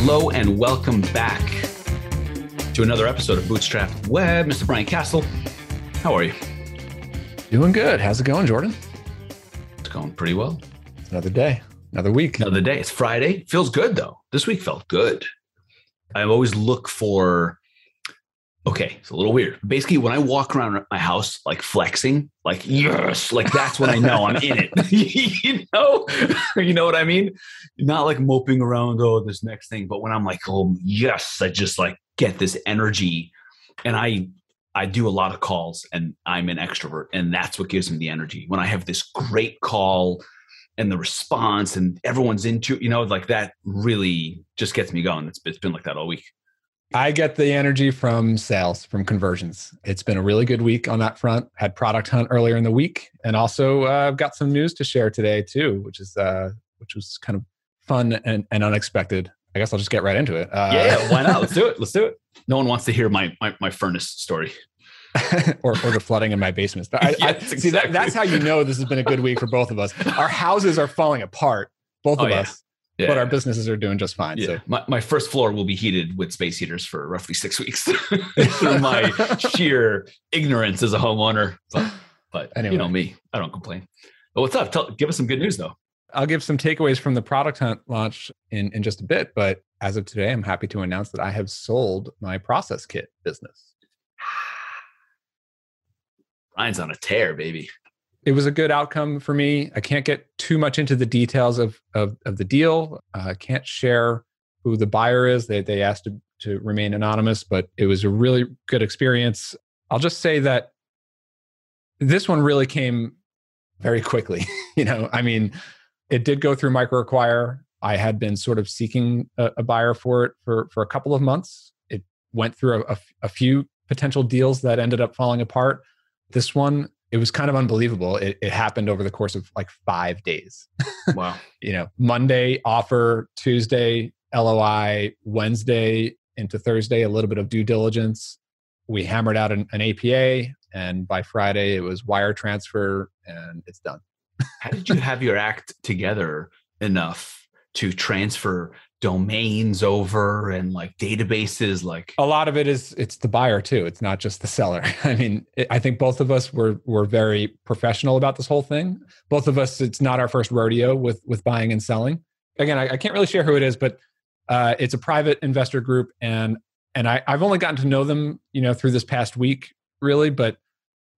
Hello and welcome back to another episode of Bootstrap Web. Mr. Brian Castle, how are you? Doing good. How's it going, Jordan? It's going pretty well. Another day, another week. Another day. It's Friday. Feels good though. This week felt good. I always look for okay, it's a little weird. Basically, when I walk around my house like flexing, like yes, like that's when I know I'm in it. you know, you know what I mean? Not like moping around, oh, this next thing, but when I'm like, oh yes, I just like get this energy. And I I do a lot of calls and I'm an extrovert, and that's what gives me the energy. When I have this great call and the response and everyone's into, you know, like that really just gets me going. It's, it's been like that all week. I get the energy from sales, from conversions. It's been a really good week on that front. Had product hunt earlier in the week, and also uh, I've got some news to share today too, which is uh, which was kind of fun and, and unexpected. I guess I'll just get right into it. Uh, yeah, yeah, why not? Let's do it. Let's do it. No one wants to hear my my, my furnace story. or, or the flooding in my basement. I, yes, I, exactly. see that, that's how you know this has been a good week for both of us. Our houses are falling apart, both oh, of yeah. us yeah. but our businesses are doing just fine. Yeah. So my, my first floor will be heated with space heaters for roughly six weeks through my sheer ignorance as a homeowner. But, but anyway. you know me, I don't complain. But what's up? Tell, give us some good news though. I'll give some takeaways from the product hunt launch in, in just a bit. But as of today, I'm happy to announce that I have sold my process kit business. Brian's on a tear, baby it was a good outcome for me. I can't get too much into the details of of, of the deal. Uh, I can't share who the buyer is. They they asked to, to remain anonymous, but it was a really good experience. I'll just say that this one really came very quickly. you know, I mean, it did go through microacquire. I had been sort of seeking a, a, buyer for it for for a couple of months. It went through a, a, a few potential deals that ended up falling apart. This one it was kind of unbelievable. It, it happened over the course of like five days. Wow. you know, Monday offer, Tuesday LOI, Wednesday into Thursday, a little bit of due diligence. We hammered out an, an APA, and by Friday it was wire transfer, and it's done. How did you have your act together enough to transfer domains over and like databases like a lot of it is it's the buyer too it's not just the seller. I mean it, i think both of us were were very professional about this whole thing. Both of us it's not our first rodeo with with buying and selling. Again i, I can't really share who it is but uh, it's a private investor group and and I, i've only gotten to know them you know through this past week really but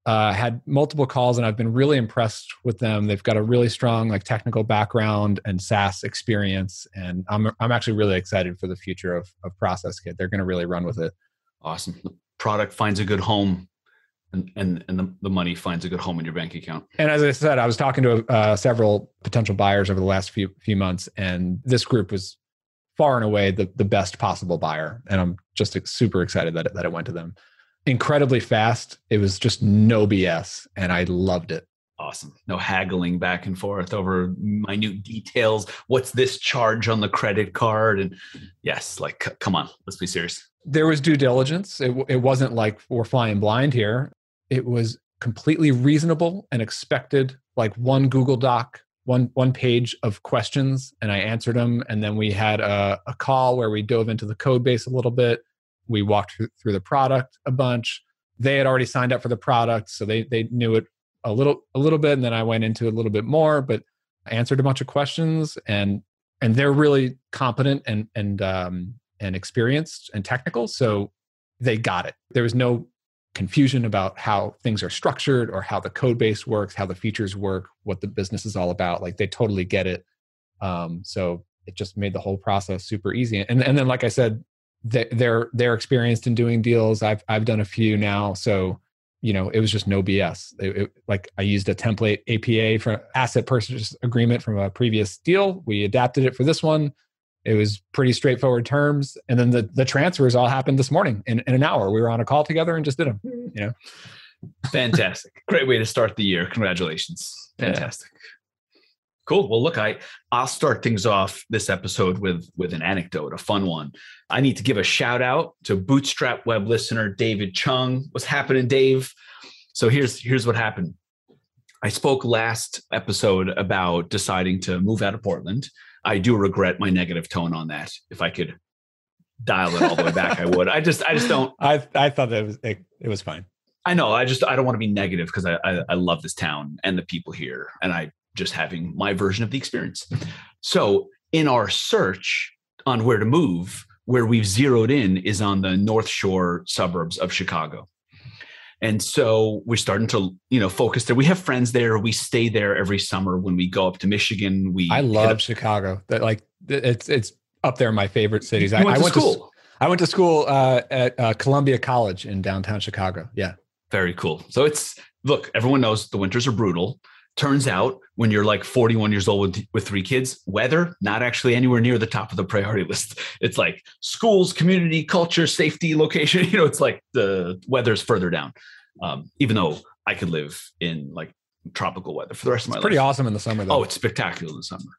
uh, had multiple calls and I've been really impressed with them. They've got a really strong like technical background and SaaS experience, and I'm I'm actually really excited for the future of of Process Kit. They're going to really run with it. Awesome. The product finds a good home, and and and the, the money finds a good home in your bank account. And as I said, I was talking to uh, several potential buyers over the last few few months, and this group was far and away the the best possible buyer, and I'm just super excited that it, that it went to them incredibly fast. It was just no BS, and I loved it. Awesome. No haggling back and forth over minute details. What's this charge on the credit card? And yes, like, c- come on, let's be serious. There was due diligence. It, it wasn't like we're flying blind here. It was completely reasonable and expected. Like one Google Doc, one one page of questions, and I answered them. And then we had a, a call where we dove into the code base a little bit we walked through the product a bunch. They had already signed up for the product, so they they knew it a little a little bit, and then I went into a little bit more, but answered a bunch of questions, and and they're really competent and and um, and experienced and technical, so they got it. There was no confusion about how things are structured or how the code base works, how the features work, what the business is all about. Like they totally get it. Um, so it just made the whole process super easy. And and then, like I said, they're they're experienced in doing deals. I've I've done a few now, so you know it was just no BS. It, it, like I used a template APA for asset purchase agreement from a previous deal. We adapted it for this one. It was pretty straightforward terms, and then the the transfers all happened this morning in, in an hour. We were on a call together and just did them. Mm-hmm. You know, fantastic, great way to start the year. Congratulations, fantastic. Yeah. Cool. Well, look, I I'll start things off this episode with with an anecdote, a fun one. I need to give a shout out to Bootstrap web listener David Chung. What's happening, Dave? So here's here's what happened. I spoke last episode about deciding to move out of Portland. I do regret my negative tone on that. If I could dial it all the way back, I would. I just, I just don't. I I thought that it was it, it was fine. I know. I just, I don't want to be negative because I, I, I love this town and the people here, and I just having my version of the experience. So in our search on where to move, where we've zeroed in is on the North Shore suburbs of Chicago. And so we're starting to, you know, focus there. We have friends there. We stay there every summer when we go up to Michigan. We I love up- Chicago. That like it's it's up there in my favorite cities. I, went I to went to school. I went to school uh, at uh, Columbia College in downtown Chicago. Yeah, Very cool. So it's look, everyone knows the winters are brutal. Turns out when you're like 41 years old with, with three kids, weather not actually anywhere near the top of the priority list. It's like schools, community, culture, safety, location. You know, it's like the weather's further down. Um, even though I could live in like tropical weather for the rest of my life. it's pretty awesome in the summer though. Oh, it's spectacular in the summer.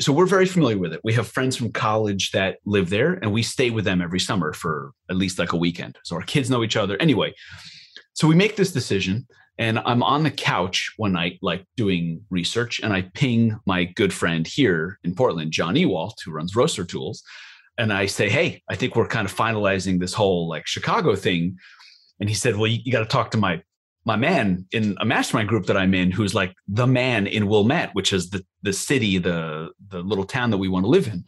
So we're very familiar with it. We have friends from college that live there, and we stay with them every summer for at least like a weekend. So our kids know each other. Anyway, so we make this decision, and I'm on the couch one night, like doing research, and I ping my good friend here in Portland, John Ewalt, who runs Roaster Tools, and I say, "Hey, I think we're kind of finalizing this whole like Chicago thing." And he said, "Well, you, you got to talk to my my man in a mastermind group that I'm in, who's like the man in Wilmette, which is the the city, the the little town that we want to live in."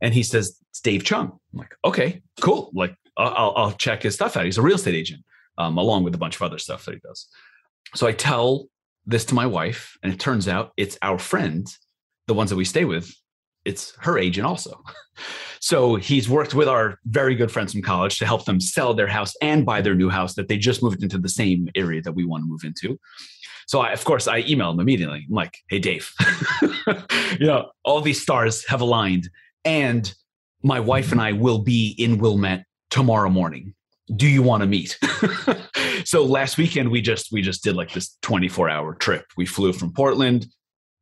And he says, "It's Dave Chung." I'm like, "Okay, cool. Like, I'll, I'll- I'll check his stuff out. He's a real estate agent, um, along with a bunch of other stuff that he does." So I tell this to my wife, and it turns out it's our friend, the ones that we stay with. It's her agent also. So he's worked with our very good friends from college to help them sell their house and buy their new house that they just moved into the same area that we want to move into. So I, of course, I email him immediately. I'm like, "Hey, Dave, you know, all these stars have aligned, and my wife and I will be in Wilmette tomorrow morning. Do you want to meet?" so last weekend we just we just did like this 24 hour trip. We flew from Portland,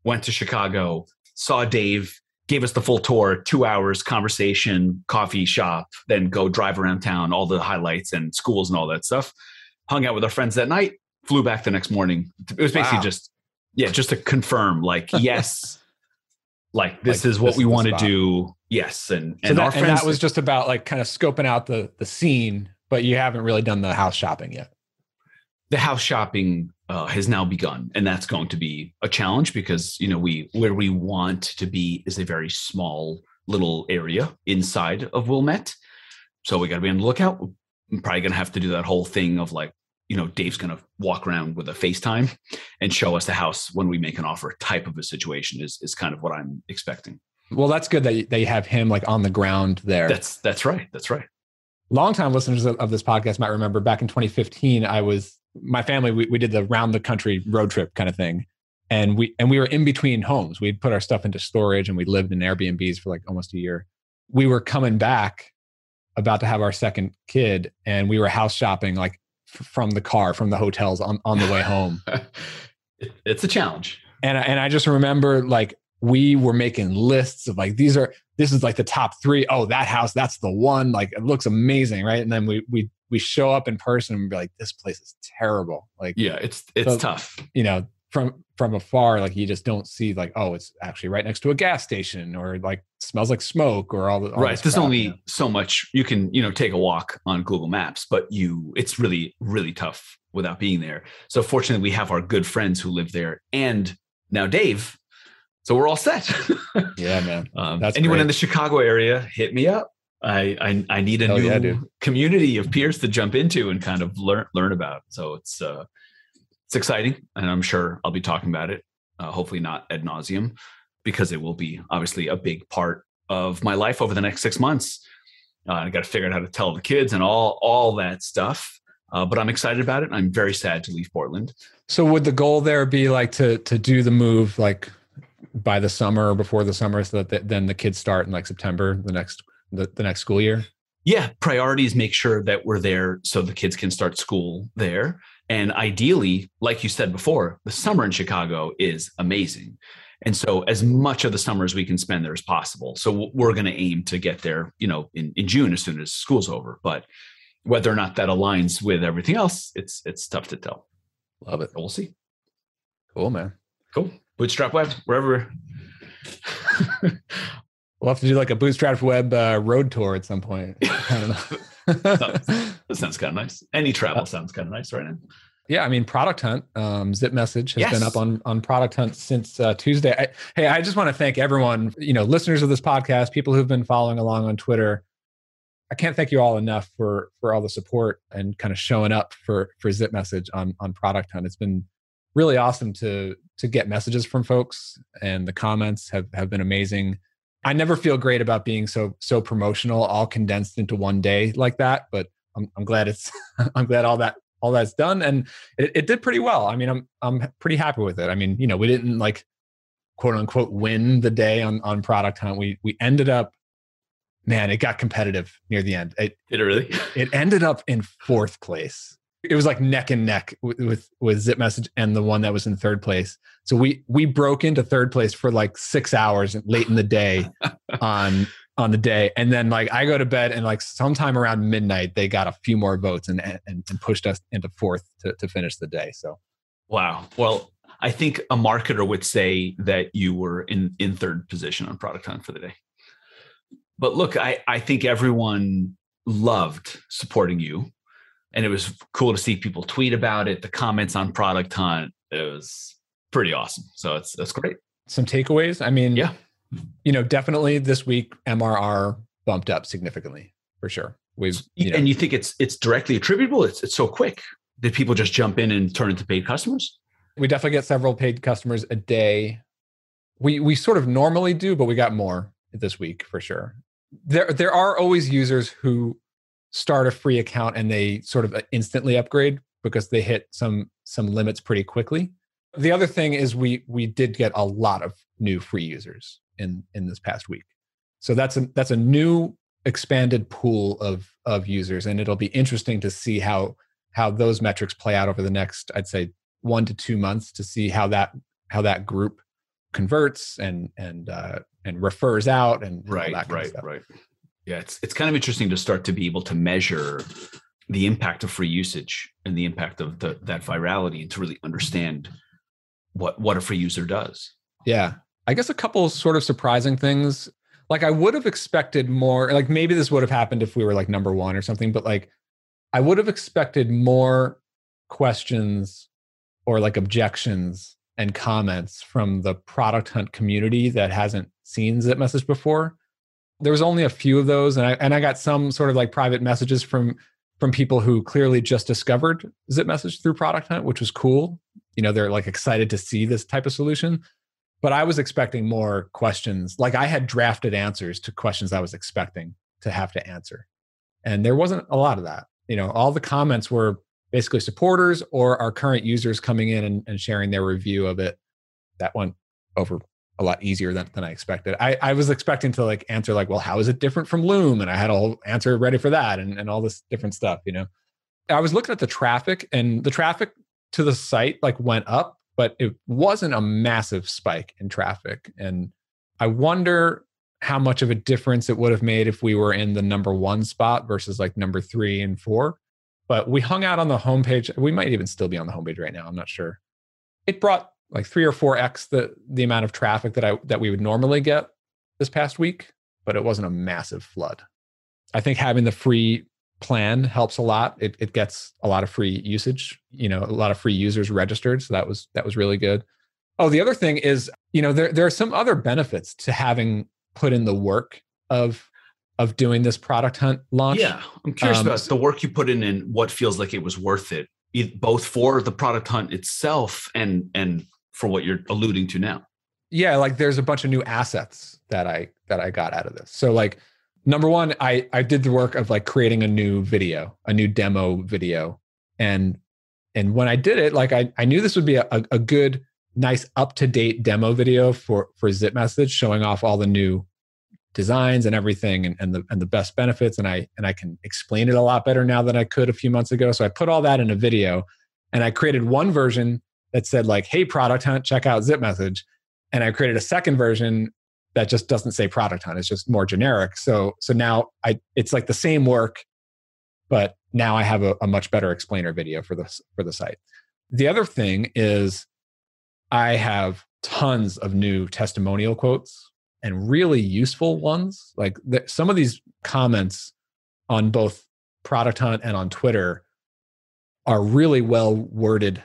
went to Chicago, saw Dave, gave us the full tour, two hours conversation, coffee shop, then go drive around town, all the highlights and schools and all that stuff. Hung out with our friends that night, flew back the next morning. It was basically Wow. just, yeah, just to confirm, like, yes, like this Like, is what this we want to do. Yes. And, so and that, our and friends, that was just about like kind of scoping out the the scene, but you haven't really done the house shopping yet. the house shopping uh, has now begun and that's going to be a challenge because you know we where we want to be is a very small little area inside of wilmette so we got to be on the lookout i'm probably going to have to do that whole thing of like you know dave's going to walk around with a facetime and show us the house when we make an offer type of a situation is is kind of what i'm expecting Well, that's good that you, that you have him like on the ground there. that's that's right that's right longtime listeners of, this podcast might remember back in 2015 i was my family we, we did the round the country road trip kind of thing. And we and we were in between homes. We'd put our stuff into storage and we lived in airbnbs for like almost a year. We were coming back about to have our second kid and we were house shopping like f- from the car from the hotels on, on the way home. It's a challenge. And I, and I just remember like we were making lists of like these are this is like the top three. Oh, that house, that's the one. Like it looks amazing, right? And then we we we show up in person and be like, this place is terrible. Like yeah it's it's So- tough you know from from afar, like you just don't see like oh, it's actually right next to a gas station or like smells like smoke or all the all right there's crap, only you know? so much you can you know take a walk on google maps but you it's really really tough without being there so fortunately we have our good friends who live there and now dave so we're all set yeah, man. um, anyone in the chicago area hit me up I, I I need a Hell new yeah, community of peers to jump into and kind of learn learn about. So it's uh, it's exciting, and I'm sure I'll be talking about it. Uh, hopefully not ad nauseum, because it will be obviously a big part of my life over the next six months. Uh, I got to figure out how to tell the kids and all all that stuff. Uh, but I'm excited about it. I'm very sad to leave Portland. So would the goal there be like to to do the move like by the summer or before the summer so that th- then the kids start in like September the next the, the next school year? yeah, priorities make sure that we're there so the kids can start school there. And ideally, like you said before, the summer in Chicago is amazing. And so as much of the summer as we can spend there as possible. So we're going to aim to get there, you know, in, in June as soon as school's over. But whether or not that aligns with everything else, it's it's tough to tell. Love it. We'll see. Cool, man. Cool. Bootstrap web, wherever. Well, We'll have to do like a bootstrap web uh, road tour at some point. I don't know. that sounds kind of nice. Any travel uh, sounds kind of nice right now. Yeah, I mean, Product Hunt, um, Zip Message has yes. been up on on Product Hunt since uh, Tuesday. I, hey, I just want to thank everyone, you know, listeners of this podcast, people who've been following along on Twitter. I can't thank you all enough for for all the support and kind of showing up for for Zip Message on on Product Hunt. It's been really awesome to to get messages from folks, and the comments have have been amazing. I never feel great about being so so promotional, all condensed into one day like that. But I'm, I'm glad it's I'm glad all that all that's done and it, it did pretty well. I mean i'm i'm pretty happy with it. I mean you know we didn't like quote unquote win the day on on product hunt. We we ended up man it got competitive near the end. It, did it really? It ended up in fourth place it was like neck and neck with, with with zip message and the one that was in third place so we we broke into third place for like six hours late in the day on on the day. And then like I go to bed and like sometime around midnight, they got a few more votes and and, and pushed us into fourth to, to finish the day. So wow. Well, I think a marketer would say that you were in in third position on product hunt for the day. But look, I, I think everyone loved supporting you. And it was cool to see people tweet about it, the comments on product hunt. It was pretty awesome. So it's that's great. Some takeaways. I mean, yeah you know, definitely this week MRR bumped up significantly for sure. We've you know, and you think it's it's directly attributable? It's it's so quick. Did people just jump in and turn into paid customers? We definitely get several paid customers a day. We we sort of normally do, but we got more this week for sure. There there are always users who start a free account and they sort of instantly upgrade because they hit some some limits pretty quickly. The other thing is we we did get a lot of new free users in in this past week. So that's a that's a new expanded pool of of users, and it'll be interesting to see how how those metrics play out over the next, I'd say, one to two months to see how that how that group converts and and uh, and refers out and, and right right right. Yeah, it's it's kind of interesting to start to be able to measure the impact of free usage and the impact of the, that virality and to really understand what what a free user does. Yeah, I guess a couple sort of surprising things. Like I would have expected more, like maybe this would have happened if we were like number one or something, but like I would have expected more questions or like objections and comments from the product hunt community that hasn't seen Zip message before. There was only a few of those, and I and I got some sort of like private messages from from people who clearly just discovered Zip message through product hunt, which was cool. You know, they're like excited to see this type of solution but I was expecting more questions. Like I had drafted answers to questions I was expecting to have to answer. And there wasn't a lot of that. You know, all the comments were basically supporters or our current users coming in and, and sharing their review of it. That went over a lot easier than, than I expected. I, I was expecting to like answer like, well, how is it different from Loom? And I had a whole answer ready for that and, and all this different stuff, you know. I was looking at the traffic and the traffic to the site like went up but it wasn't a massive spike in traffic. And I wonder how much of a difference it would have made if we were in the number one spot versus like number three and four. But we hung out on the homepage. We might even still be on the homepage right now. I'm not sure. It brought like three or four x the the amount of traffic that I that we would normally get this past week, but it wasn't a massive flood. I think having the free plan helps a lot. It, it gets a lot of free usage, you know, a lot of free users registered. So that was that was really good. Oh, the other thing is, you know, there there are some other benefits to having put in the work of of doing this product hunt launch. Yeah, I'm curious um, about the work you put in and what feels like it was worth it, both for the product hunt itself and and for what you're alluding to now. Yeah, like there's a bunch of new assets that I that I got out of this. So like number one, I I did the work of like creating a new video, a new demo video, and and when I did it, like I I knew this would be a, a good, nice, up to date demo video for for Zip Message, showing off all the new designs and everything and, and the and the best benefits and I and I can explain it a lot better now than I could a few months ago. So I put all that in a video and I created one version that said like, hey, product hunt, check out Zip Message. And I created a second version that just doesn't say product hunt it's just more generic so so now i it's like the same work but now i have a, a much better explainer video for this for the site the other thing is i have tons of new testimonial quotes and really useful ones. Like some of these comments on both Product Hunt and on Twitter are really well worded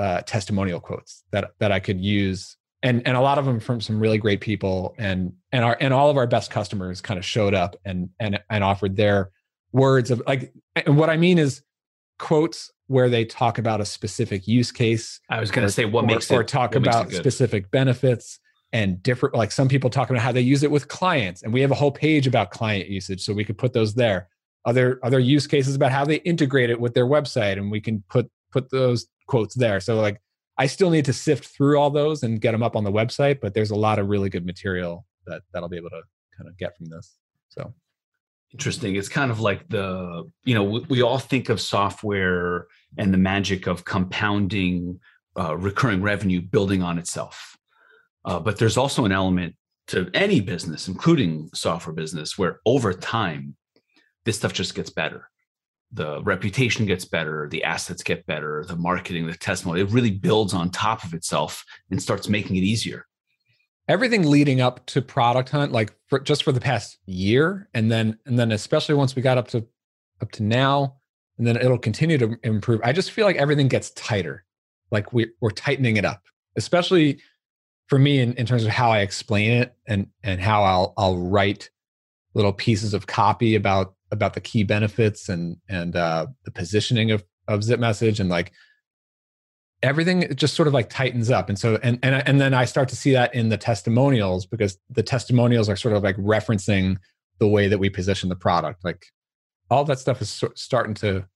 uh, testimonial quotes that that I could use, and and a lot of them from some really great people, and and our and all of our best customers kind of showed up and and and offered their words of like, and what I mean is quotes where they talk about a specific use case. I was going to say what or, makes or talk about it specific benefits and different like some people talk about how they use it with clients and we have a whole page about client usage so we could put those there other other use cases about how they integrate it with their website and we can put put those quotes there so like i still need to sift through all those and get them up on the website but there's a lot of really good material that that'll be able to kind of get from this so Interesting. It's kind of like the, you know, we, we all think of software and the magic of compounding uh, recurring revenue building on itself. Uh, but there's also an element to any business, including software business, where over time, this stuff just gets better. The reputation gets better, the assets get better, the marketing, the testimony, it really builds on top of itself and starts making it easier. everything leading up to product hunt like for, just for the past year and then and then especially once we got up to up to now and then it'll continue to improve i just feel like everything gets tighter like we, we're tightening it up especially for me in, in terms of how i explain it and and how i'll i'll write little pieces of copy about about the key benefits and and uh, the positioning of of zip message and like everything just sort of like tightens up. And so and and and then i start to see that in the testimonials because the testimonials are sort of like referencing the way that we position the product. Like all that stuff is starting to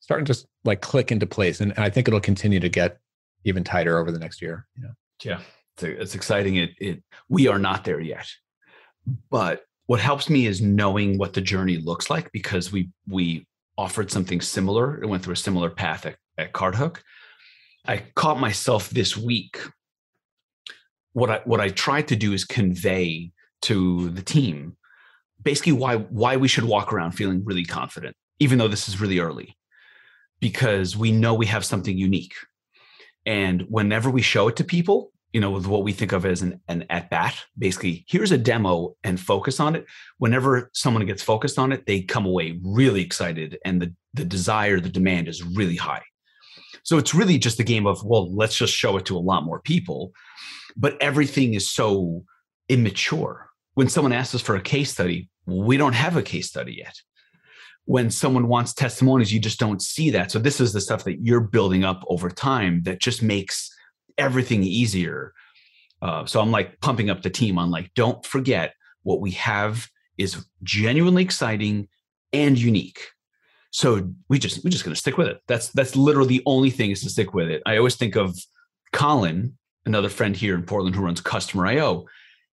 starting to like click into place. And, and i think it'll continue to get even tighter over the next year you know. Yeah, it's, it's exciting. It, it we are not there yet, but what helps me is knowing what the journey looks like because we we offered something similar. It went through a similar path at, at CartHook. I caught myself this week. What I what I tried to do is convey to the team basically why why we should walk around feeling really confident, even though this is really early, because we know we have something unique. And whenever we show it to people, you know, with what we think of as an, an at bat, basically, here's a demo and focus on it. Whenever someone gets focused on it, they come away really excited and the, the desire, the demand is really high. So it's really just a game of, well, let's just show it to a lot more people. But everything is so immature. When someone asks us for a case study, we don't have a case study yet. When someone wants testimonies, you just don't see that. So this is the stuff that you're building up over time that just makes everything easier. Uh, so I'm like pumping up the team on like, don't forget what we have is genuinely exciting and unique. So we just we're just gonna stick with it. That's that's literally the only thing is to stick with it. I always think of Colin, another friend here in Portland who runs Customer IO.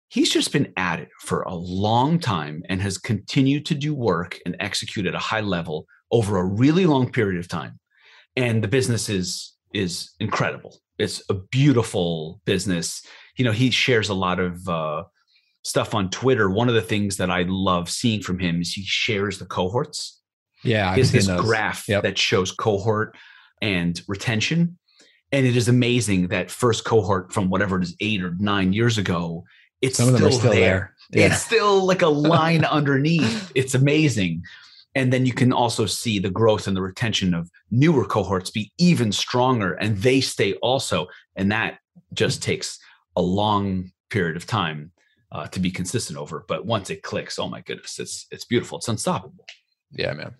He's just been at it for a long time and has continued to do work and execute at a high level over a really long period of time. And the business is is incredible. It's a beautiful business. You know, he shares a lot of uh, stuff on Twitter. One of the things that I love seeing from him is he shares the cohorts. yeah Is this those. graph Yep. that shows cohort and retention. And it is amazing that first cohort from whatever it is, eight or nine years ago, it's some still, still there. there, It's still like a line underneath. It's amazing. And then you can also see the growth and the retention of newer cohorts be even stronger and they stay also. And that just takes a long period of time uh, to be consistent over. But once it clicks, oh my goodness, it's it's beautiful. It's unstoppable. yeah man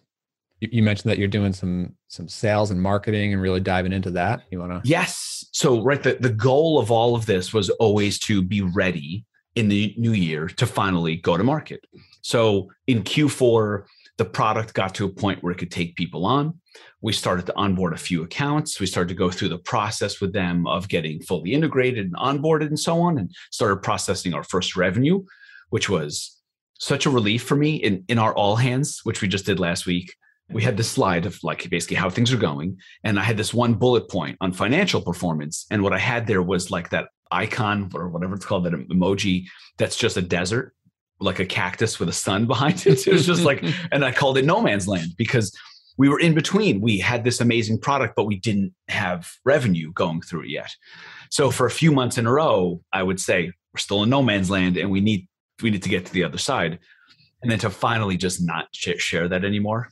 you, you mentioned that you're doing some some sales and marketing and really diving into that you want to Yes. So, right, the, the goal of all of this was always to be ready in the new year to finally go to market. So, in Q4, the product got to a point where it could take people on. We started to onboard a few accounts. We started to go through the process with them of getting fully integrated and onboarded and so on, and started processing our first revenue, which was such a relief for me in, in our all hands, which we just did last week. We had this slide of like basically how things are going. And I had this one bullet point on financial performance. And what I had there was like that icon or whatever it's called, that emoji that's just a desert, like a cactus with a sun behind it. It was just like, and I called it no man's land because we were in between. We had this amazing product, but we didn't have revenue going through it yet. So for a few months in a row, I would say we're still in no man's land and we need we need to get to the other side and then to finally just not share that anymore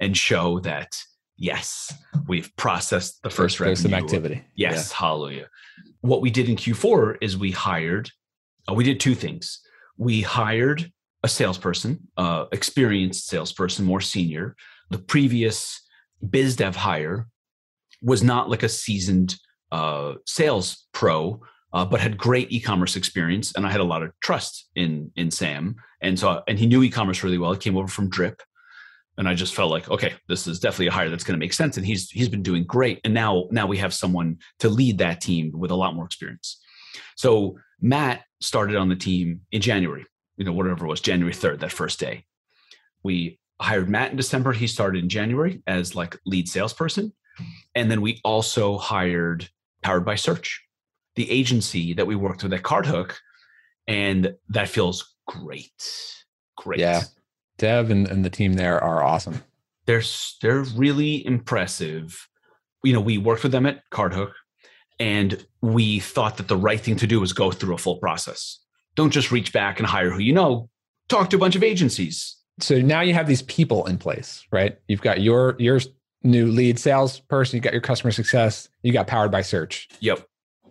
and show that yes we've processed the first there's, there's some activity yes yeah. hallelujah what we did in q4 is we hired uh, we did two things we hired a salesperson uh, experienced salesperson more senior the previous biz dev hire was not like a seasoned uh, sales pro uh, but had great e-commerce experience, and I had a lot of trust in in Sam, and so and he knew e-commerce really well. He came over from Drip, and I just felt like, okay, this is definitely a hire that's going to make sense, and he's he's been doing great, and now now we have someone to lead that team with a lot more experience. So Matt started on the team in January, you know, whatever it was, January third, that first day. We hired Matt in December. He started in January as like lead salesperson, and then we also hired Powered by Search the agency that we worked with at CartHook, and that feels great. Great. Yeah. Dev and, and the team there are awesome. They're they're really impressive. You know, we worked with them at CartHook, and we thought that the right thing to do was go through a full process. Don't just reach back and hire who you know. Talk to a bunch of agencies. So now you have these people in place, right? You've got your your new lead salesperson, you got your customer success, you got powered by search. Yep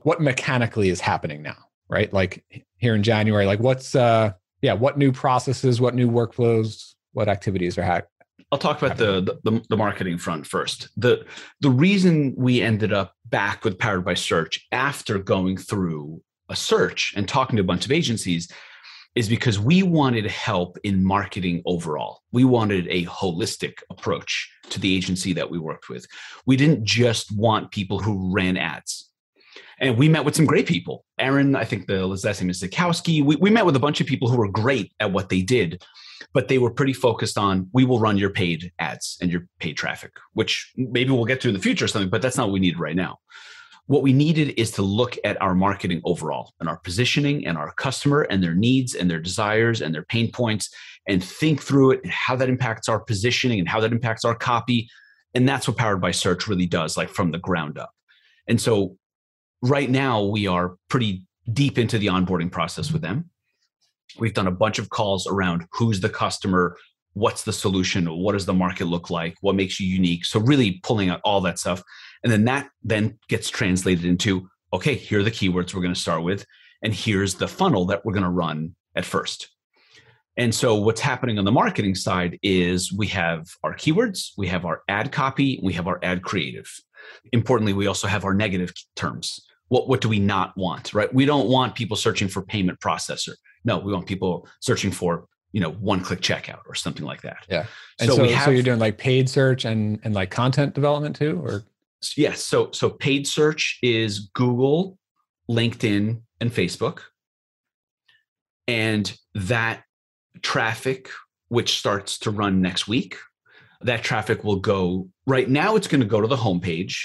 what mechanically is happening now, right? Like here in January, like what's uh yeah, what new processes, what new workflows, what activities are happening? I'll talk about the, the, the marketing front first. The the reason we ended up back with Powered by Search after going through a search and talking to a bunch of agencies is because we wanted help in marketing overall. We wanted a holistic approach to the agency that we worked with. We didn't just want people who ran ads and we met with some great people. Aaron, I think the last name is Zukowski. We, we met with a bunch of people who were great at what they did, but they were pretty focused on we will run your paid ads and your paid traffic, which maybe we'll get to in the future or something, but that's not what we need right now. What we needed is to look at our marketing overall and our positioning and our customer and their needs and their desires and their pain points and think through it and how that impacts our positioning and how that impacts our copy. And that's what Powered by Search really does, like from the ground up. And so right now we are pretty deep into the onboarding process with them. We've done a bunch of calls around who's the customer, what's the solution, what does the market look like, what makes you unique. So really pulling out all that stuff. And then that then gets translated into, okay, here are the keywords we're going to start with. And here's the funnel that we're going to run at first. And so what's happening on the marketing side is we have our keywords, we have our ad copy, we have our ad creative. Importantly, we also have our negative terms what what do we not want right? We don't want people searching for payment processor. No we want people searching for you know one click checkout or something like that. Yeah. And so, so, have, so you're doing like paid search and and like content development too or? Yes so so paid search is google linkedin and facebook. And that traffic which starts to run next week that traffic will go right now it's going to go to the homepage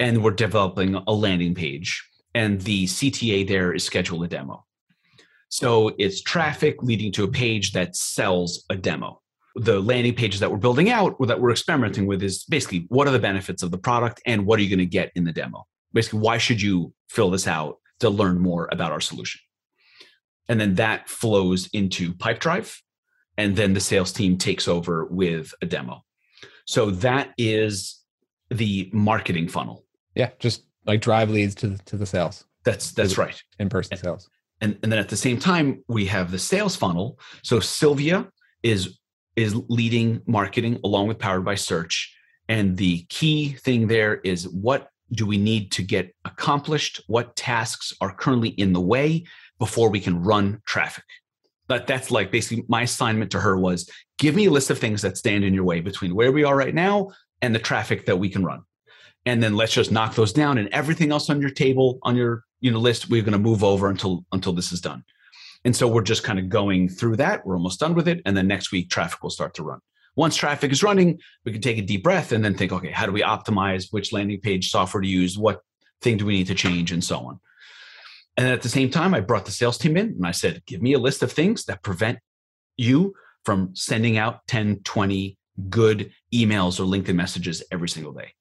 and we're developing a landing page and the cta there is schedule a demo. So it's traffic leading to a page that sells a demo. The landing pages that we're building out or that we're experimenting with is basically what are the benefits of the product and what are you going to get in the demo? Basically why should you fill this out to learn more about our solution? And then that flows into pipedrive and then the sales team takes over with a demo. So that is the marketing funnel yeah, just like drive leads to to the sales. That's that's right. In person sales. And and then at the same time we have the sales funnel. So Sylvia is is leading marketing along with Powered by Search. And the key thing there is what do we need to get accomplished? What tasks are currently in the way before we can run traffic? But that's like basically my assignment to her was give me a list of things that stand in your way between where we are right now and the traffic that we can run and then let's just knock those down and everything else on your table on your you know list we're going to move over until until this is done. And so we're just kind of going through that. We're almost done with it. And then next week traffic will start to run. Once traffic is running we can take a deep breath and then think okay how do we optimize which landing page software to use? What thing do we need to change? And so on. And at the same time i brought the sales team in and i said give me a list of things that prevent you from sending out 10 20 good emails or linkedin messages every single day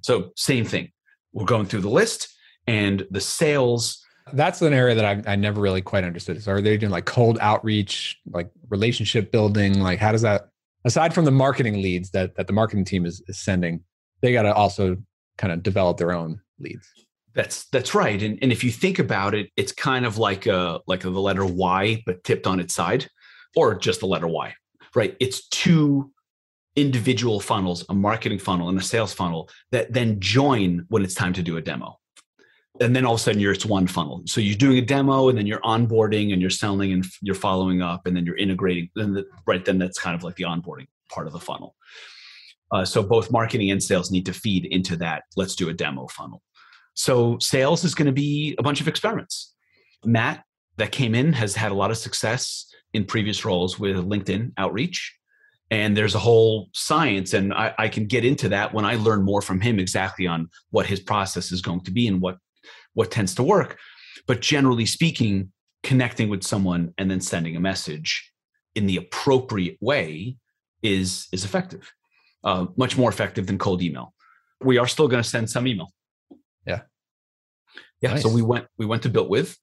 so, same thing. We're going through the list, and the sales That's an area that I, I never really quite understood. So are they doing like cold outreach, like relationship building? Like how does that, aside from the marketing leads that, that the marketing team is, is sending, they got to also kind of develop their own leads. That's that's right. And and if you think about it, it's kind of like a like the letter Y, but tipped on its side, or just the letter Y, right? It's two individual funnels, a marketing funnel and a sales funnel that then join when it's time to do a demo. And then all of a sudden you're it's one funnel. So you're doing a demo and then you're onboarding and you're selling and you're following up and then you're integrating. Then the, right then that's kind of like the onboarding part of the funnel. Uh, so both marketing and sales need to feed into that. Let's do a demo funnel. So sales is going to be a bunch of experiments. Matt that came in has had a lot of success in previous roles with LinkedIn outreach and there's a whole science and I, I, can get into that when i learn more from him exactly on what his process is going to be and what what tends to work. But generally speaking connecting with someone and then sending a message in the appropriate way is is effective uh, much more effective than cold email. We are still going to send some email. Yeah. Yeah nice. so we went we went to built with.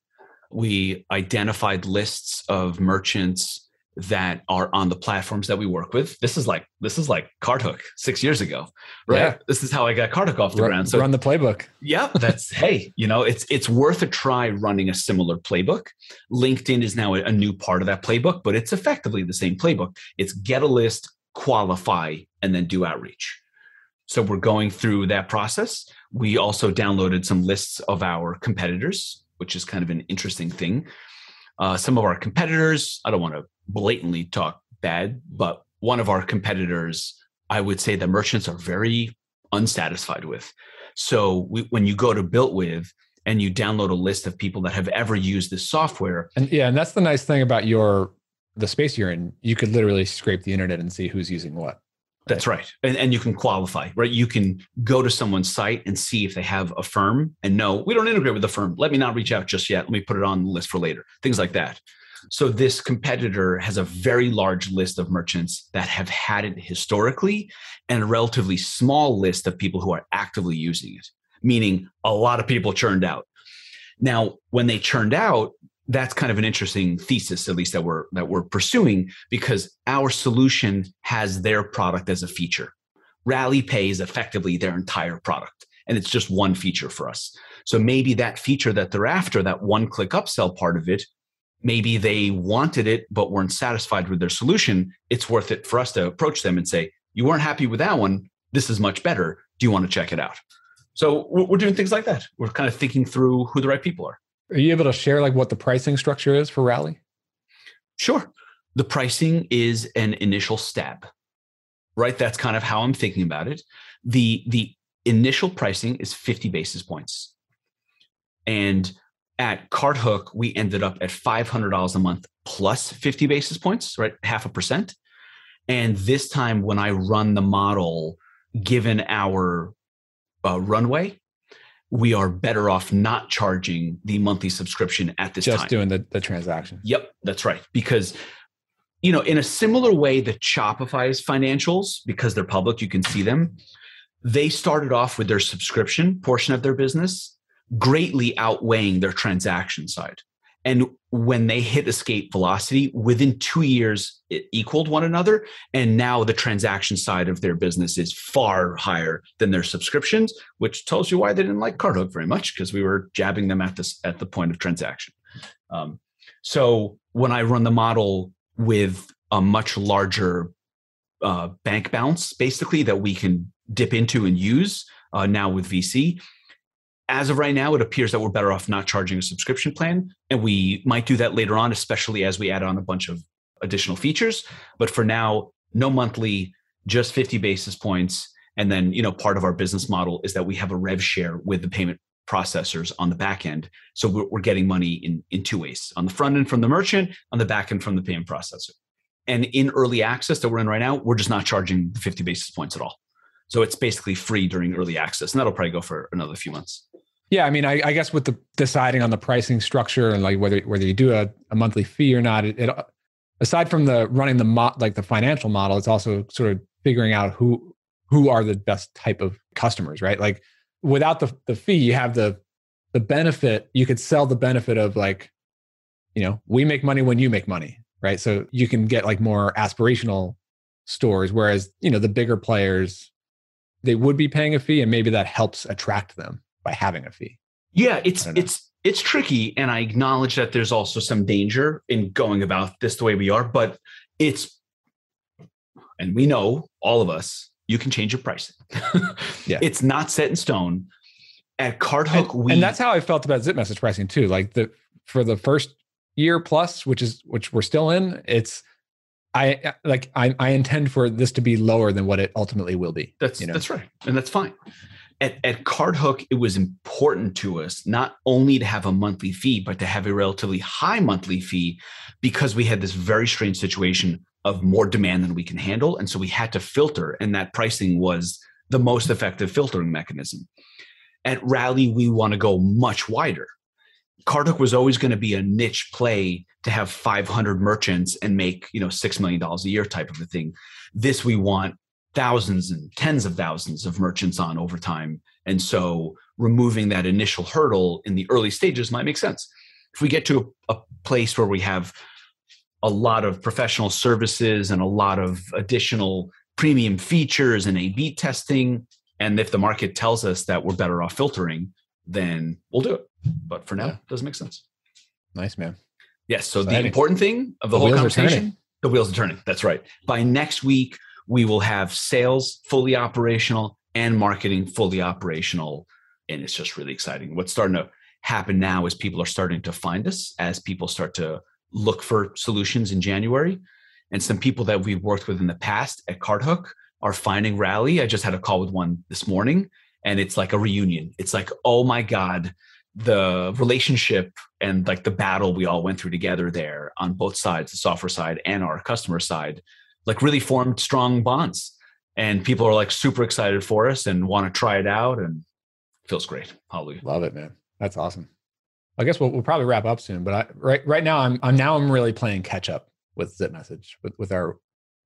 We identified lists of merchants that are on the platforms that we work with. This is like this is like CartHook six years ago, right? Yeah. This is how I got CartHook off the run, ground. So run the playbook. Yeah, that's hey, you know, it's it's worth a try running a similar playbook. LinkedIn is now a, a new part of that playbook, but it's effectively the same playbook. It's get a list, qualify, and then do outreach. So we're going through that process. We also downloaded some lists of our competitors, which is kind of an interesting thing. Uh, some of our competitors, I don't want to blatantly talk bad, but one of our competitors, I would say the merchants are very unsatisfied with. So we, when you go to Built With and you download a list of people that have ever used this software, and yeah, and that's the nice thing about your the space you're in. You could literally scrape the internet and see who's using what. That's right. And, and you can qualify, right? You can go to someone's site and see if they have Affirm and no, we don't integrate with the firm. Let me not reach out just yet. Let me put it on the list for later. Things like that. So this competitor has a very large list of merchants that have had it historically and a relatively small list of people who are actively using it, meaning a lot of people churned out. Now, when they churned out, that's kind of an interesting thesis at least that we're that we're pursuing because our solution has their product as a feature. Rally pay is effectively their entire product and it's just one feature for us. So maybe that feature that they're after that one click upsell part of it maybe they wanted it but weren't satisfied with their solution it's worth it for us to approach them and say you weren't happy with that one this is much better do you want to check it out? So we're doing things like that. We're kind of thinking through who the right people are are you able to share like what the pricing structure is for Rally? Sure. The pricing is an initial stab. Right? That's kind of how I'm thinking about it. The the initial pricing is 50 basis points. And at CartHook, we ended up at $500 a month plus 50 basis points, right? Half a percent. And this time, when I run the model, given our uh, runway, we are better off not charging the monthly subscription at this time. just time. doing the, the transaction. Yep, that's right. Because you know, in a similar way that Shopify's financials, because they're public, you can see them. They started off with their subscription portion of their business greatly outweighing their transaction side. And when they hit escape velocity, within two years, it equaled one another. And now the transaction side of their business is far higher than their subscriptions, which tells you why they didn't like CartHook very much because we were jabbing them at this at the point of transaction. Um, so when I run the model with a much larger uh, bank balance, basically that we can dip into and use uh, now with VC, as of right now, it appears that we're better off not charging a subscription plan. And we might do that later on, especially as we add on a bunch of additional features. But for now, no monthly, just 50 basis points. And then, you know, part of our business model is that we have a rev share with the payment processors on the back end. So we're, getting money in, in two ways on the front end from the merchant, on the back end from the payment processor. And in early access that we're in right now, we're just not charging the 50 basis points at all. So it's basically free during early access. And that'll probably go for another few months. Yeah, I mean, I, I, guess with the deciding on the pricing structure and like whether whether you do a, a monthly fee or not, it, it, aside from the running the mo- like the financial model, it's also sort of figuring out who who are the best type of customers, right? Like without the the fee, you have the the benefit you could sell the benefit of like you know we make money when you make money right so you can get like more aspirational stores whereas you know the bigger players they would be paying a fee and maybe that helps attract them by having a fee yeah it's it's it's tricky and i acknowledge that there's also some danger in going about this the way we are but it's and we know all of us you can change your pricing yeah it's not set in stone at CartHook and, we and that's how i felt about zip message pricing too like the for the first year plus which is which we're still in it's I like I, I intend for this to be lower than what it ultimately will be. That's you know? that's right, and that's fine. At, at CartHook, it was important to us not only to have a monthly fee, but to have a relatively high monthly fee because we had this very strange situation of more demand than we can handle. And so we had to filter, and that pricing was the most effective filtering mechanism. At Rally, we want to go much wider. CartHook was always going to be a niche play to have 500 merchants and make you know six million dollars a year type of a thing. This we want thousands and tens of thousands of merchants on over time, and so removing that initial hurdle in the early stages might make sense. If we get to a, a place where we have a lot of professional services and a lot of additional premium features and A/B testing, and if the market tells us that we're better off filtering, then we'll do it. But for now, yeah. it doesn't make sense. Nice, man. Yes. So Exciting. the important thing of the, the whole conversation, the wheels are turning. That's right. By next week, we will have sales fully operational and marketing fully operational. And it's just really exciting. What's starting to happen now is people are starting to find us as people start to look for solutions in January. And some people that we've worked with in the past at CartHook are finding Rally. I just had a call with one this morning and it's like a reunion. It's like, oh my God, the relationship and like the battle we all went through together there on both sides, the software side and our customer side, like really formed strong bonds. And people are like super excited for us and want to try it out and feels great. Hallelujah. Love it, man. That's awesome. I guess we'll, we'll probably wrap up soon, but I, right right now I'm I'm now I'm really playing catch up with Zip Message with, with our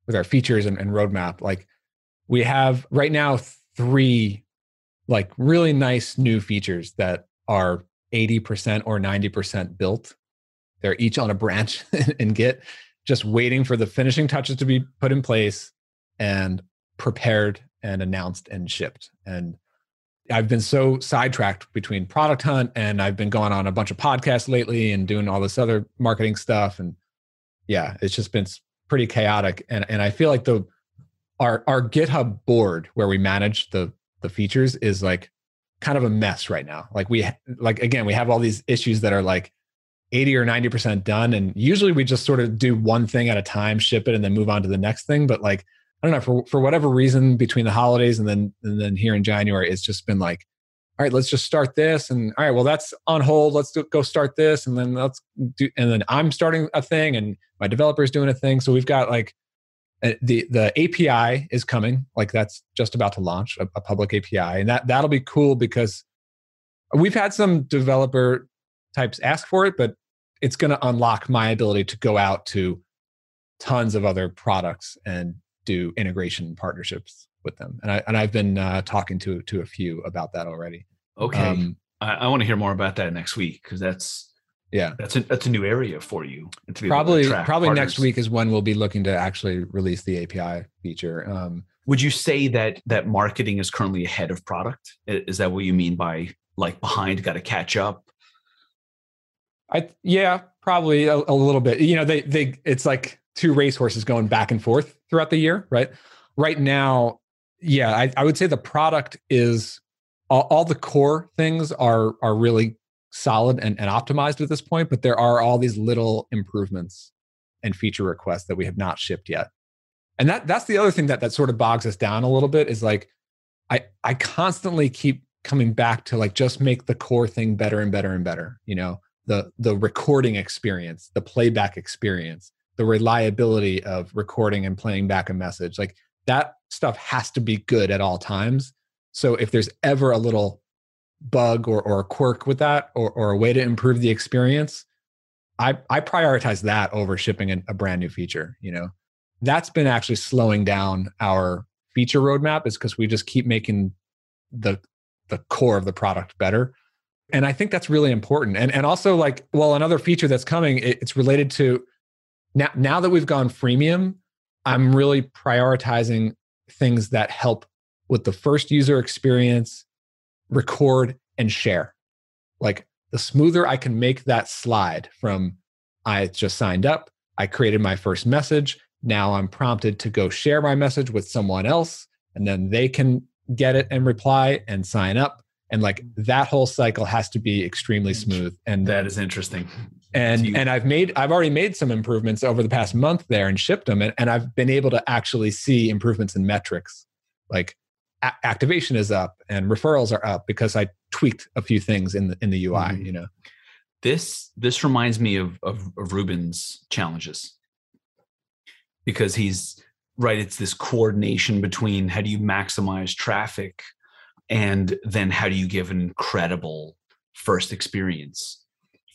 with our features and, and roadmap. Like we have right now three like really nice new features that are 80% or 90% built. They're each on a branch in Git, just waiting for the finishing touches to be put in place and prepared and announced and shipped. And I've been so sidetracked between Product Hunt and I've been going on a bunch of podcasts lately and doing all this other marketing stuff. And yeah, it's just been pretty chaotic. And and I feel like the our our GitHub board where we manage the the features is like kind of a mess right now. Like we like again, we have all these issues that are like 80 or 90% done. And usually we just sort of do one thing at a time, ship it and then move on to the next thing, but like I don't know for for whatever reason between the holidays and then and then here in January it's just been like all right, let's just start this and all right, well that's on hold, let's do, go start this and then let's do and then I'm starting a thing and my developer is doing a thing. So we've got like uh, the the API is coming, like that's just about to launch a, a, public API, and that that'll be cool because we've had some developer types ask for it, but it's going to unlock my ability to go out to tons of other products and do integration partnerships with them, and I and I've been uh, talking to to a few about that already. Okay, um, I, I want to hear more about that next week because that's yeah. that's a that's a new area for you probably probably partners. next week is when we'll be looking to actually release the api feature um, would you say that that marketing is currently ahead of product? Is that what you mean by like behind got to catch up i yeah probably a, a, little bit. You know they they it's like two racehorses going back and forth throughout the year right? Right now yeah i, I would say the product is all, all the core things are are really solid and, and optimized at this point, but there are all these little improvements and feature requests that we have not shipped yet. And that that's the other thing that that sort of bogs us down a little bit is like I I constantly keep coming back to like just make the core thing better and better and better, you know, the the recording experience, the playback experience, the reliability of recording and playing back a message. Like that stuff has to be good at all times. So if there's ever a little bug or, or a quirk with that or, or a way to improve the experience i i prioritize that over shipping a, a brand new feature you know that's been actually slowing down our feature roadmap is because we just keep making the the core of the product better And I think that's really important. And and also like, well, another feature that's coming, it, it's related to now now that we've gone freemium, I'm really prioritizing things that help with the first user experience, record and share. Like the smoother I can make that slide from I just signed up, I created my first message, now I'm prompted to go share my message with someone else and then they can get it and reply and sign up and like that whole cycle has to be extremely smooth. And that is interesting. And and i've made i've already made some improvements over the past month there and shipped them and, and i've been able to actually see improvements in metrics. Like a- activation is up and referrals are up because i tweaked a few things in the in the ui mm-hmm. you know? This this reminds me of, of of ruben's challenges. Because he's right it's this coordination between how do you maximize traffic and then how do you give an incredible first experience?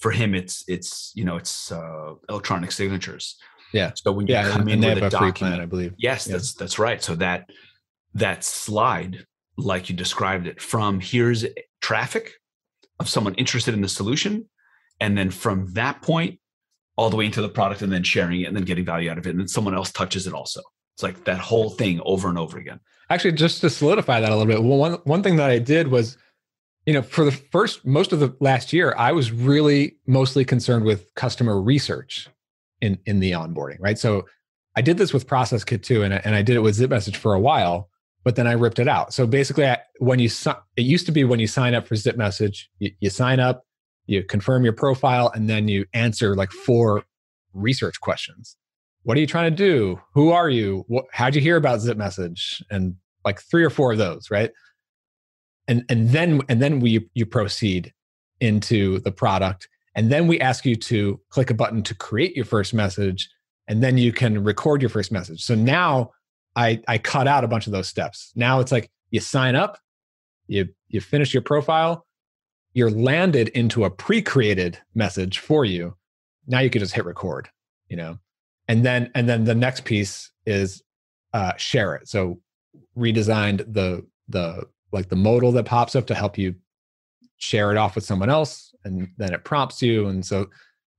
For him it's it's you know it's uh, electronic signatures. Yeah. So when you yeah, come in with a, a document plan, i believe. Yes yeah. that's that's right. So that that slide like you described it from here's traffic of someone interested in the solution and then from that point all the way into the product and then sharing it and then getting value out of it and then someone else touches it also it's like that whole thing over and over again. Actually just to solidify that a little bit well, one one thing that i did was you know for the first most of the last year i was really mostly concerned with customer research in in the onboarding right? So i did this with process kit too and I, and I did it with zipmessage for a while but then i ripped it out. So basically I, when you it used to be when you sign up for zipmessage you, you sign up you confirm your profile and then you answer like four research questions what are you trying to do? Who are you? What, how'd you hear about Zip Message? And like three or four of those, right? And and then and then we you proceed into the product, and then we ask you to click a button to create your first message, and then you can record your first message. So now I I cut out a bunch of those steps. Now it's like you sign up, you you finish your profile, you're landed into a pre-created message for you. Now you can just hit record, you know and then and then the next piece is uh, share it. So redesigned the the like the modal that pops up to help you share it off with someone else, and then it prompts you. And so,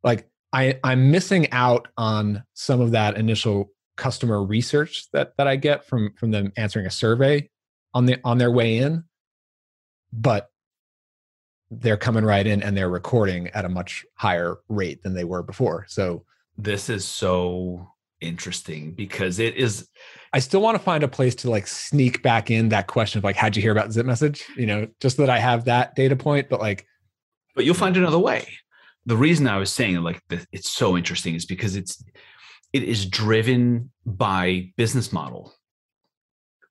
like I I'm missing out on some of that initial customer research that that I get from from them answering a survey on the on their way in, but they're coming right in and they're recording at a much higher rate than they were before. So this is so interesting because it is I still want to find a place to like sneak back in that question of like how'd you hear about zip message? You know just so that I have that data point but like but you'll find another way. The reason I was saying like it's so interesting is because it's it is driven by business model.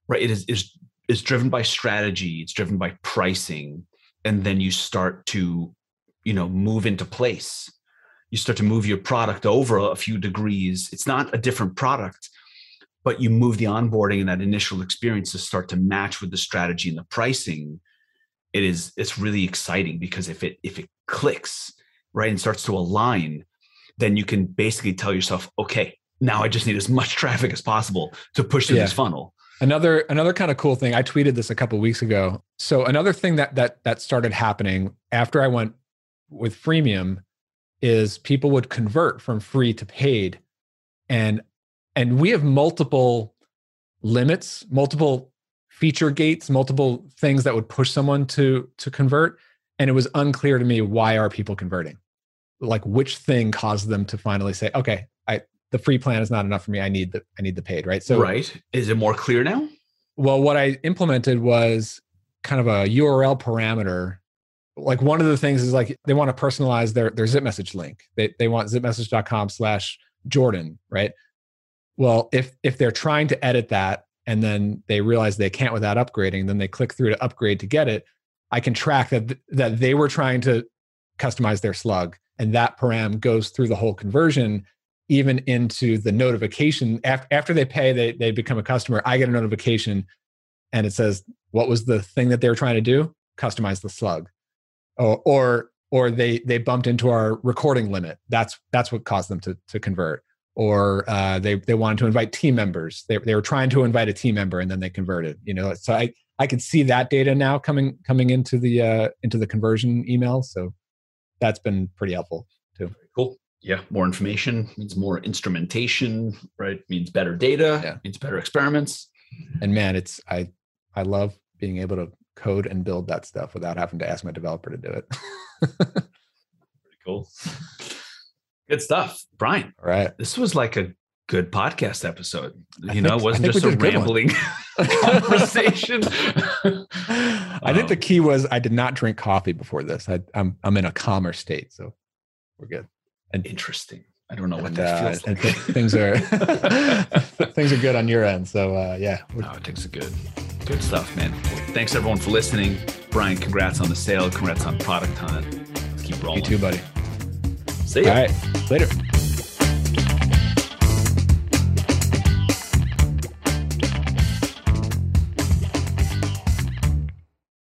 Right? It is is is driven by strategy it's driven by pricing and then you start to you know move into place you start to move your product over a few degrees. It's not a different product, but you move the onboarding and that initial experience to start to match with the strategy and the pricing. It is it's really exciting because if it if it clicks right and starts to align, then you can basically tell yourself, okay, now I just need as much traffic as possible to push through yeah. this funnel. Another another kind of cool thing. I tweeted this a couple weeks ago. So another thing that that that started happening after I went with freemium is people would convert from free to paid. And and we have multiple limits multiple feature gates multiple things that would push someone to to convert. And it was unclear to me why are people converting? Like which thing caused them to finally say okay i the free plan is not enough for me. I need the i need the paid right? So right. Is it more clear now? Well what i implemented was kind of a url parameter like one of the things is like they want to personalize their their zip message link. They, they want zipmessage.com slash jordan right? Well if if they're trying to edit that and then they realize they can't without upgrading then they click through to upgrade to get it i can track that that they were trying to customize their slug and that param goes through the whole conversion even into the notification. After they pay they, they become a customer i get a notification and it says what was the thing that they were trying to do? Customize the slug or or, or they they bumped into our recording limit. That's that's what caused them to to convert. Or uh, they they wanted to invite team members. They they were trying to invite a team member and then they converted. You know, so I I could see that data now coming coming into the uh, into the conversion email. So that's been pretty helpful too. Cool. Yeah, more information means more instrumentation, right? Means better data, Yeah. means better experiments. And man, it's I I love being able to code and build that stuff without having to ask my developer to do it. Pretty cool. Good stuff. Brian, All right. this was like a good podcast episode. You know, it wasn't just a did a good one. rambling conversation. I think the Um, key was I did not drink coffee before this. I, I'm I'm in a calmer state, so we're good. And, Interesting. I don't know what that uh, like. th- things are things are good on your end. So uh, yeah, No, it takes a good, good stuff, man. Thanks everyone for listening. Brian, congrats on the sale. Congrats on Product Hunt. Let's keep rolling. you too, buddy. See All ya. right, later.